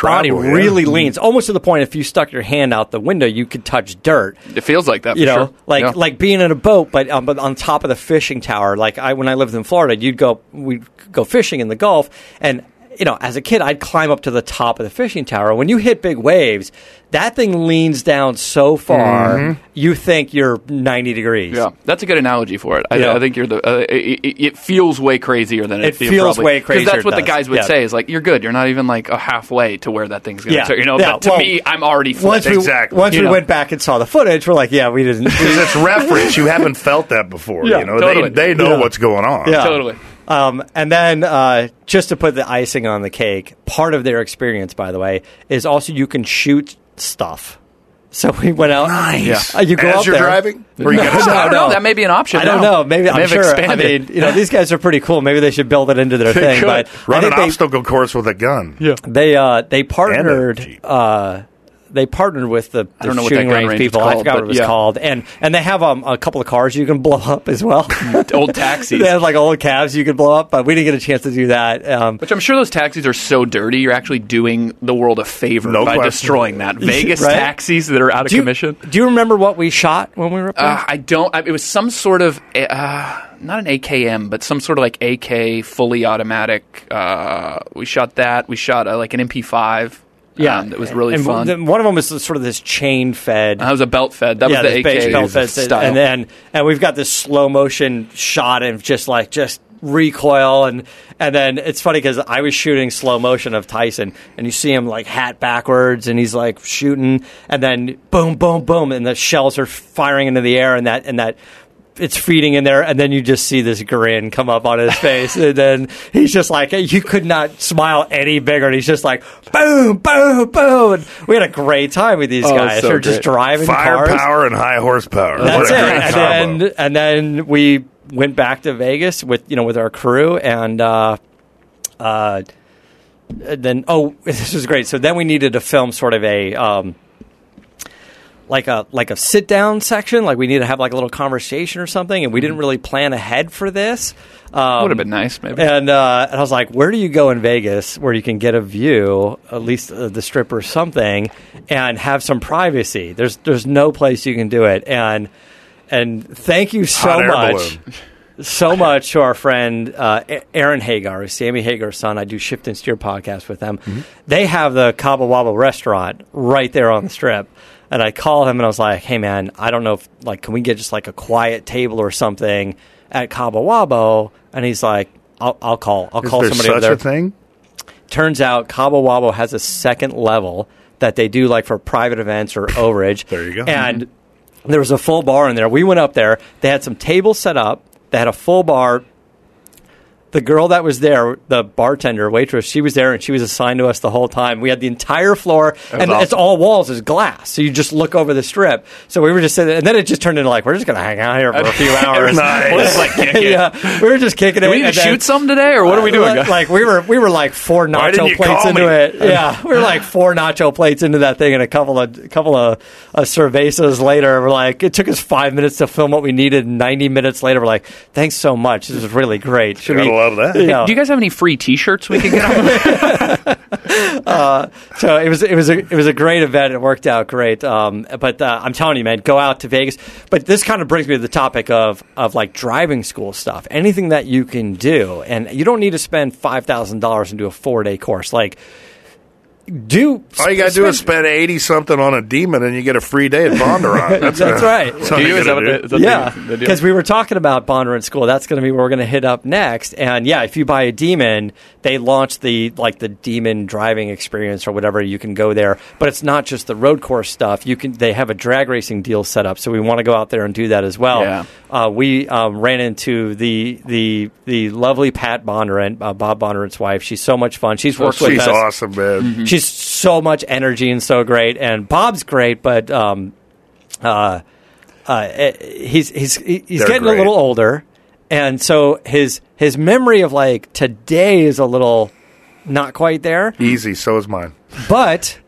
body Travel, yeah. really leans almost to the point if you stuck your hand out the window, you could touch dirt. It feels like that. you for know, sure. like Yeah. like being in a boat, but um, but on top of the fishing tower. Like I when I lived in Florida, you'd go we'd go fishing in the Gulf, and you know, as a kid, I'd climb up to the top of the fishing tower. When you hit big waves, that thing leans down so far, you think you're ninety degrees. Yeah, that's a good analogy for it. I, Yeah. I think you're the. Uh, it, it- it feels way crazier than it, It feels way crazier Because that's what it the guys would Yeah. say is like, you're good. You're not even like a halfway to where that thing's going Yeah. to. You know, Yeah, to well, me, I'm already Once we Exactly. once You we know. went back and saw the footage, we're like, yeah, we didn't. Because it's reference. You haven't felt that before. Yeah, you know, totally. they, they know Yeah. what's going on. Yeah. Totally. Um, and then uh, just to put the icing on the cake, part of their experience, by the way, is also you can shoot stuff. So we went out. Nice. Uh, you go As out you're there. driving? Or you No, gotta no. I don't no. know. That may be an option. I don't now. know. Maybe I'm may have sure. I mean, you know, these guys are pretty cool. Maybe they should build it into their thing. could. But Run an they, obstacle course with a gun. Yeah. they uh, they Jeep. partnered. They partnered with the, the don't know what that shooting range range is people. I forgot what it was yeah. called, and and they have um, a couple of cars you can blow up as well. old taxis. they have like old cabs you could blow up, but we didn't get a chance to do that. Um, Which I'm sure those taxis are so dirty, you're actually doing the world a favor No by question. destroying that. Vegas Right? taxis that are out of do you, commission. Do you remember what we shot when we were up there? Uh, I don't. I, it was some sort of uh, not an AKM, but some sort of like AK fully automatic. Uh, we shot that. We shot uh, like an MP5. Yeah, um, that was really and fun. the- one of them was sort of this chain fed. that was a belt fed. That yeah, was the AK belt fed style. and then and we've got this slow motion shot and just like just recoil and and then it's funny because I was shooting slow motion of Tyson and you see him like hat backwards and he's like shooting and then boom boom boom and the shells are firing into the air and that and that it's feeding in there, and then you just see this grin come up on his face, and then he's just like, you could not smile any bigger, and he's just like, boom, boom, boom. And we had a great time with these Oh, guys. so They're just great. driving cars. Firepower and high horsepower. That's it. great And then and then we went back to Vegas with you know with our crew and uh, uh, then oh this was great. So then we needed to film sort of a um, like a like a sit down section. Like we need to have like a little conversation or something, and we didn't really plan ahead for this. Um, Would have been nice, maybe. and, uh, and I was like, where do you go in Vegas where you can get a view, at least uh, the strip or something, and have some privacy? There's there's no place you can do it. And and thank you so much. balloon. So much to our friend uh, Aaron Hagar, Sammy Hagar's son. I do Shift and Steer podcast with them. Mm-hmm. They have the Cabo Wabo restaurant right there on the strip. And I called him and I was like, "Hey man, I don't know if like can we get just like a quiet table or something at Cabo Wabo?" And he's like, "I'll, I'll call. I'll Is call there somebody such over there." a thing? Turns out Cabo Wabo has a second level that they do like for private events or overage. There you go. And there was a full bar in there. We went up there. They had some tables set up. They had a full bar. The girl that was there, the bartender, waitress, she was there and she was assigned to us the whole time. We had the entire floor, and awesome. it's all walls is glass, so you just look over the strip. So we were just sitting, and then it just turned into like we're just gonna hang out here for a few hours. Nice. We'll just, like, kick it. yeah, we were just kicking Do it. we need to then- shoot some today, or what are we doing? like, like we were, we were like four nacho plates into me? it. Yeah, we were like four nacho plates into that thing, and a couple of, a couple of uh, cervezas later, we're like, it took us five minutes to film what we needed. Ninety minutes later, we're like, thanks so much. This is really great. Should Gotta we? love that. you Do you guys have any free T-shirts we can get? on? so it was it was a it was a great event. It worked out great. Um, but uh, I'm telling you, man, go out to Vegas. But this kind of brings me to the topic of of like driving school stuff. Anything that you can do, and you don't need to spend five thousand dollars and do a four day course. Like do All you got to do is spend eighty something on a demon, and you get a free day at Bondurant. That's, That's right. That's Do you you? Is that what do. it- is yeah, the- the deal? because we were talking about Bondurant School. That's going to be where we're going to hit up next. And yeah, if you buy a Demon, they launch the like the Demon driving experience or whatever. You can go there, but it's not just the road course stuff. You can they have a drag racing deal set up, so we want to go out there and do that as well. Yeah. Uh, we um, ran into the the the lovely Pat Bondurant, uh, Bob Bondurant's wife. She's so much fun. She's worked with She's us. awesome, man. She's so much energy and so great. And Bob's great, but um, uh, uh, eh, he's he's he's They're getting great. a little older, and so his his memory of like today is a little not quite there, Easy. So is mine. but.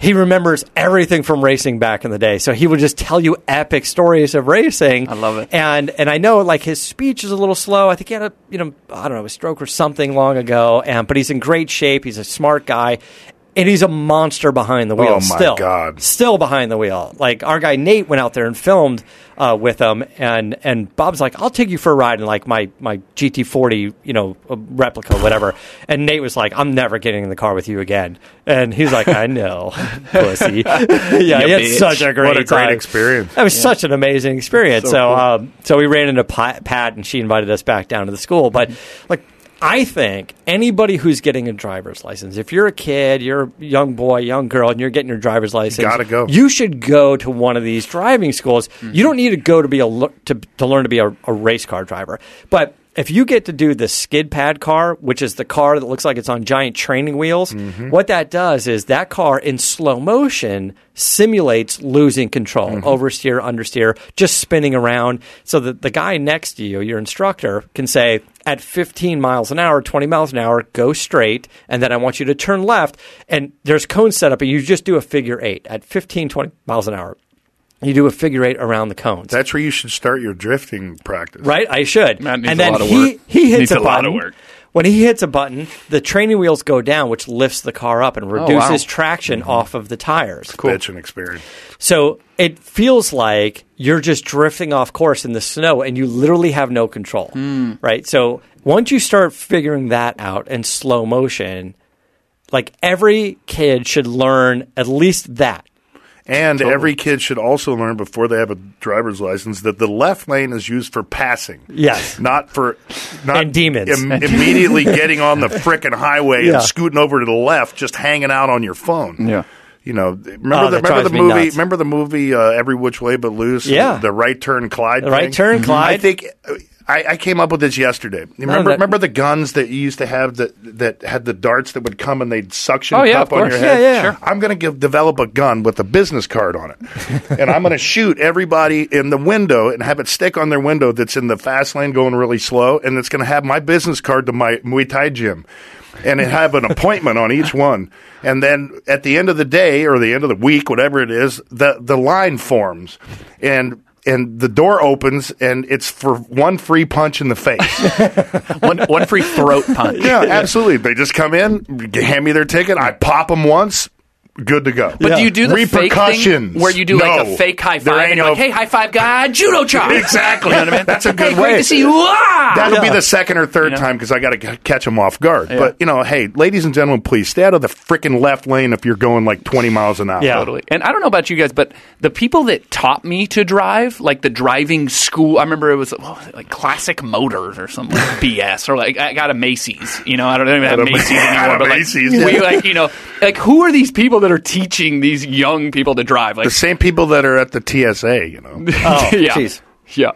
He remembers everything from racing back in the day, so he would just tell you epic stories of racing. I love it. and and I know like his speech is a little slow. I think he had a you know I don't know a stroke or something long ago, and but he's in great shape. He's a smart guy, and he's a monster behind the oh, wheel. Oh, my still, God. still behind the wheel. Like our guy Nate went out there and filmed uh, with him, and and Bob's like, "I'll take you for a ride in like my my GT40, you know, uh, replica, whatever." And Nate was like, "I'm never getting in the car with you again." And he's like, "I know, pussy." yeah, he had such a great What a great time. experience. That was such an amazing experience. So, So cool. um, so we ran into Pat, Pat, and she invited us back down to the school. But like, I think anybody who's getting a driver's license, if you're a kid, you're a young boy, young girl, and you're getting your driver's license, gotta go. You should go to one of these driving schools. You mm-hmm. don't need to go to be a to, to learn to be a, a race car driver, but if you get to do the skid pad car, which is the car that looks like it's on giant training wheels, mm-hmm. what that does is that car in slow motion simulates losing control, mm-hmm. oversteer, understeer, just spinning around, so that the guy next to you, your instructor, can say at 15 miles an hour, 20 miles an hour, go straight, and then I want you to turn left, and there's cones set up, and you just do a figure eight. At 15, 20 miles an hour. You do a figure eight around the cones. That's where you should start your drifting practice. Right, I should. That needs and a then lot of he work. he hits Needs a, a lot button. of work. When he hits a button, the training wheels go down, which lifts the car up and oh, wow. reduces traction mm-hmm. off of the tires. Cool. Bitchin' experience. So it feels like you're just drifting off course in the snow and you literally have no control. Hmm. Right? So once you start figuring that out in slow motion, like every kid should learn at least that. And every kid should also learn before they have a driver's license that the left lane is used for passing. Yes. Not for not And demons. im- immediately getting on the frickin' highway Yeah. and scooting over to the left, just hanging out on your phone. Yeah. You know, remember Oh, the remember the movie? Remember the movie uh, Every Which Way But Loose? Yeah. the right turn Clyde. The right thing? turn, Clyde. I think I, I came up with this yesterday. You remember? that- remember the guns that you used to have that that had the darts that would come and they'd suction Oh, yeah, cup of on your course. head. Yeah, yeah. Sure. I'm going to give develop a gun with a business card on it, and I'm going to shoot everybody in the window and have it stick on their window that's in the fast lane going really slow, and it's going to have my business card to my Muay Thai gym. And it have an appointment on each one, and then at the end of the day or the end of the week, whatever it is, the the line forms, and and the door opens, and it's for one free punch in the face. One, one free throat punch. yeah, absolutely. They just come in, hand me their ticket, I pop them once, good to go. But do you do the fake repercussions thing where you do like a fake high five? and you're no- like, hey, high five guy, judo chop. Exactly. You know what I mean? That's a good hey, way. Great to see you. Ah! That'll be the second or third You know? time because I got to catch them off guard. But you know, hey, ladies and gentlemen, please stay out of the freaking left lane if you're going like 20 miles an hour. Yeah. Totally. And I don't know about you guys, but the people that taught me to drive, like the driving school, I remember it was, what was it, like Classic Motors or some like BS, or like I got a Macy's. You know, I don't even have a- Macy's anymore. a but like, Macy's. we like, you know, like who are these people that are teaching these young people to drive? Like, The same people that are at the TSA, you know. Oh, yeah, jeez. yeah.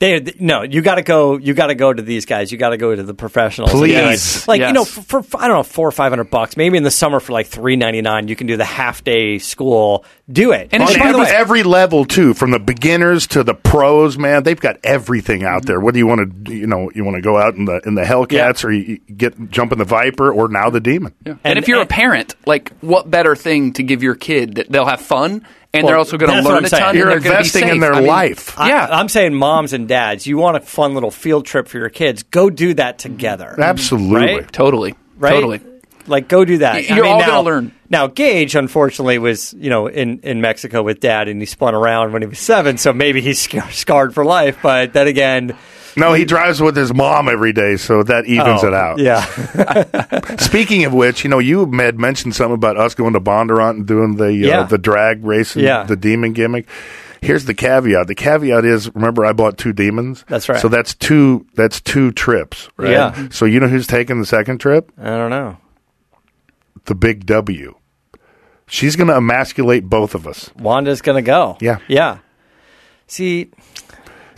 They no, you got to go. You got to go to these guys. You got to go to the professionals. Please. Yes. like you know, for, for I don't know, four or five hundred bucks. Maybe in the summer for like three ninety nine, you can do the half day school. Do it. And On it's by the every, way, every level too, from the beginners to the pros, man, they've got everything out there. Whether you want to, you know, you want to go out in the in the Hellcats or you you get jump in the Viper or now the Demon. And, And- if you're and- a parent, like what better thing to give your kid that they'll have fun and Well, they're also going to learn a ton. You're they're gonna be investing in their I mean, life. I- yeah. I'm saying moms and dads, you want a fun little field trip for your kids. Go do that together. Mm-hmm. Absolutely. Right? Totally. right? Totally. Like, go do that. You're all now, gonna learn. Now, Gage, unfortunately, was you know in, in Mexico with dad, and he spun around when he was seven, so maybe he's scarred for life. But then again, No, he drives with his mom every day, so that evens oh, it out. Yeah, Speaking of which, you know, you had mentioned something about us going to Bondurant and doing the uh, Yeah. the drag race and Yeah. the demon gimmick. Here's the caveat. The caveat is, remember, I bought two demons. That's right. So that's two. That's two trips, right? Yeah. So you know who's taking the second trip? I don't know. The big W. She's going to emasculate both of us. Wanda's gonna go. Yeah. yeah. See,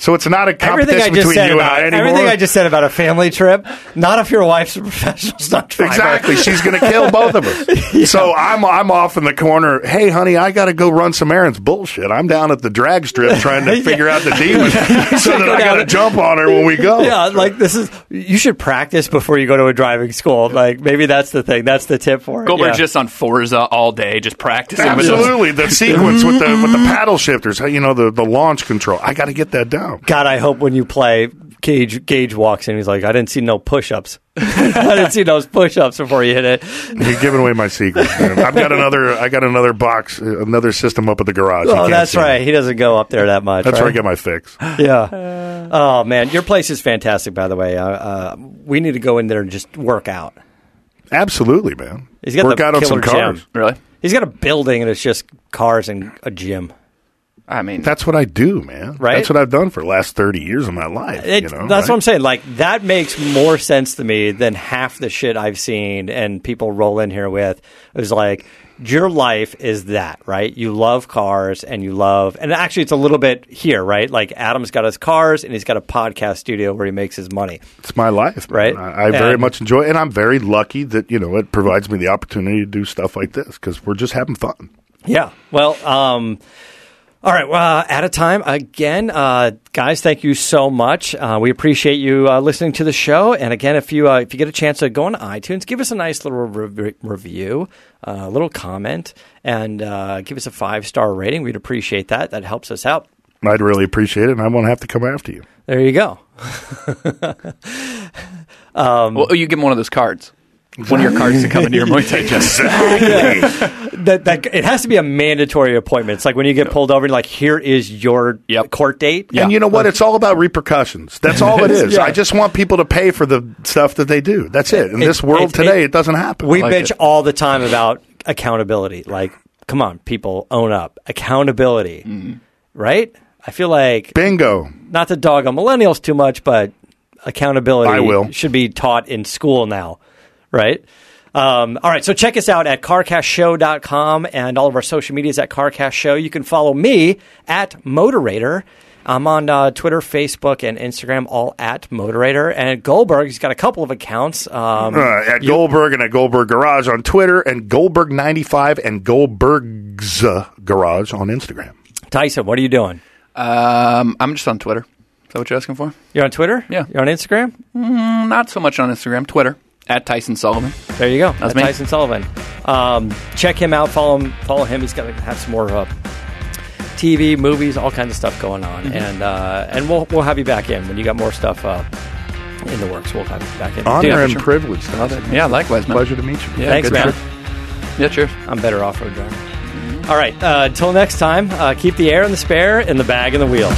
So it's not a everything I competition just between said you about and I anymore. everything I just said about a family trip. Not if your wife's a professional stunt driver. Exactly. She's going to kill both of us. So I'm I'm off in the corner. Hey, honey, I got to go run some errands. Bullshit. I'm down at the drag strip trying to figure out the demon so that go I got to jump on her when we go. Yeah, like this is. You should practice before you go to a driving school. Like maybe that's the thing. That's the tip for it. Goldberg's yeah. just on Forza all day, just practicing. with those- Absolutely, the sequence with the with the paddle shifters, you know, the, the launch control. I got to get that down. God, I hope when you play, Gage Gage walks in. He's like, I didn't see no push-ups. I didn't see those push-ups before you hit it. You're giving away my secret. man. I've got another. I got another box, uh, another system up at the garage. Oh, that's see it. right. He doesn't go up there that much. That's where I right? get my fix. Yeah. Oh man, your place is fantastic. By the way, uh, uh, we need to go in there and just work out. Absolutely, man. He's got Work the out on some killer cars. gym. Really? He's got a building and it's just cars and a gym. I mean, That's what I do, man. Right? That's what I've done for the last thirty years of my life. It, you know, that's right? what I'm saying. Like that makes more sense to me than half the shit I've seen and people roll in here with. It was like your life is that, right? You love cars and you love, and actually it's a little bit here, right? Like Adam's got his cars and he's got a podcast studio where he makes his money. It's my life, man. Right? I, I very much enjoy, it, and I'm very lucky that you know it provides me the opportunity to do stuff like this because we're just having fun. Yeah. Well, um, all right. Well, uh, out of time again, uh, guys. Thank you so much. Uh, we appreciate you uh, listening to the show. And again, if you uh, if you get a chance to go on iTunes, give us a nice little re- review, uh, a little comment, and uh, give us a five star rating. We'd appreciate that. That helps us out. I'd really appreciate it, and I won't have to come after you. There you go. well, you give him one of those cards. One of your cards to come into your Muay Thai gym. That, that it has to be a mandatory appointment. It's like when you get pulled over, like here is your Yep. court date. And you know what? It's all about repercussions. That's all it is. Yeah. I just want people to pay for the stuff that they do. That's it. In It- this world it- today, it- it, doesn't happen. We like bitch it. all the time about accountability. Like, come on, people, own up. Accountability, Mm-hmm. right? I feel like Bingo. not to dog on millennials too much, but accountability I will. should be taught in school now, right? Um, all right, so check us out at carcastshow.com and all of our social medias at Carcast Show. You can follow me at Moderator. I'm on uh, Twitter, Facebook, and Instagram, all at Moderator. And Goldberg, he's got a couple of accounts. Um, Uh, at Goldberg and at Goldberg Garage on Twitter, and Goldberg95 and Goldberg's uh, Garage on Instagram. Tyson, what are you doing? Um, I'm just on Twitter. Is that what you're asking for? You're on Twitter? Yeah. You're on Instagram? Mm, Not so much on Instagram. Twitter at Tyson Sullivan. There you go. That's me. Tyson Sullivan. Um, check him out. Follow him. Follow him. He's going to have some more uh, TV, movies, all kinds of stuff going on, Mm-hmm. and uh, and we'll we'll have you back in when you got more stuff uh, in the works. We'll have you back in. Honor Dude, and sure. privilege. Yeah, likewise, man. Pleasure to meet you. Yeah, Thanks, good man. trip. Yeah, cheers. I'm better off road driver. All right. Uh, until next time, uh, keep the air in the spare, in the bag, and the wheel.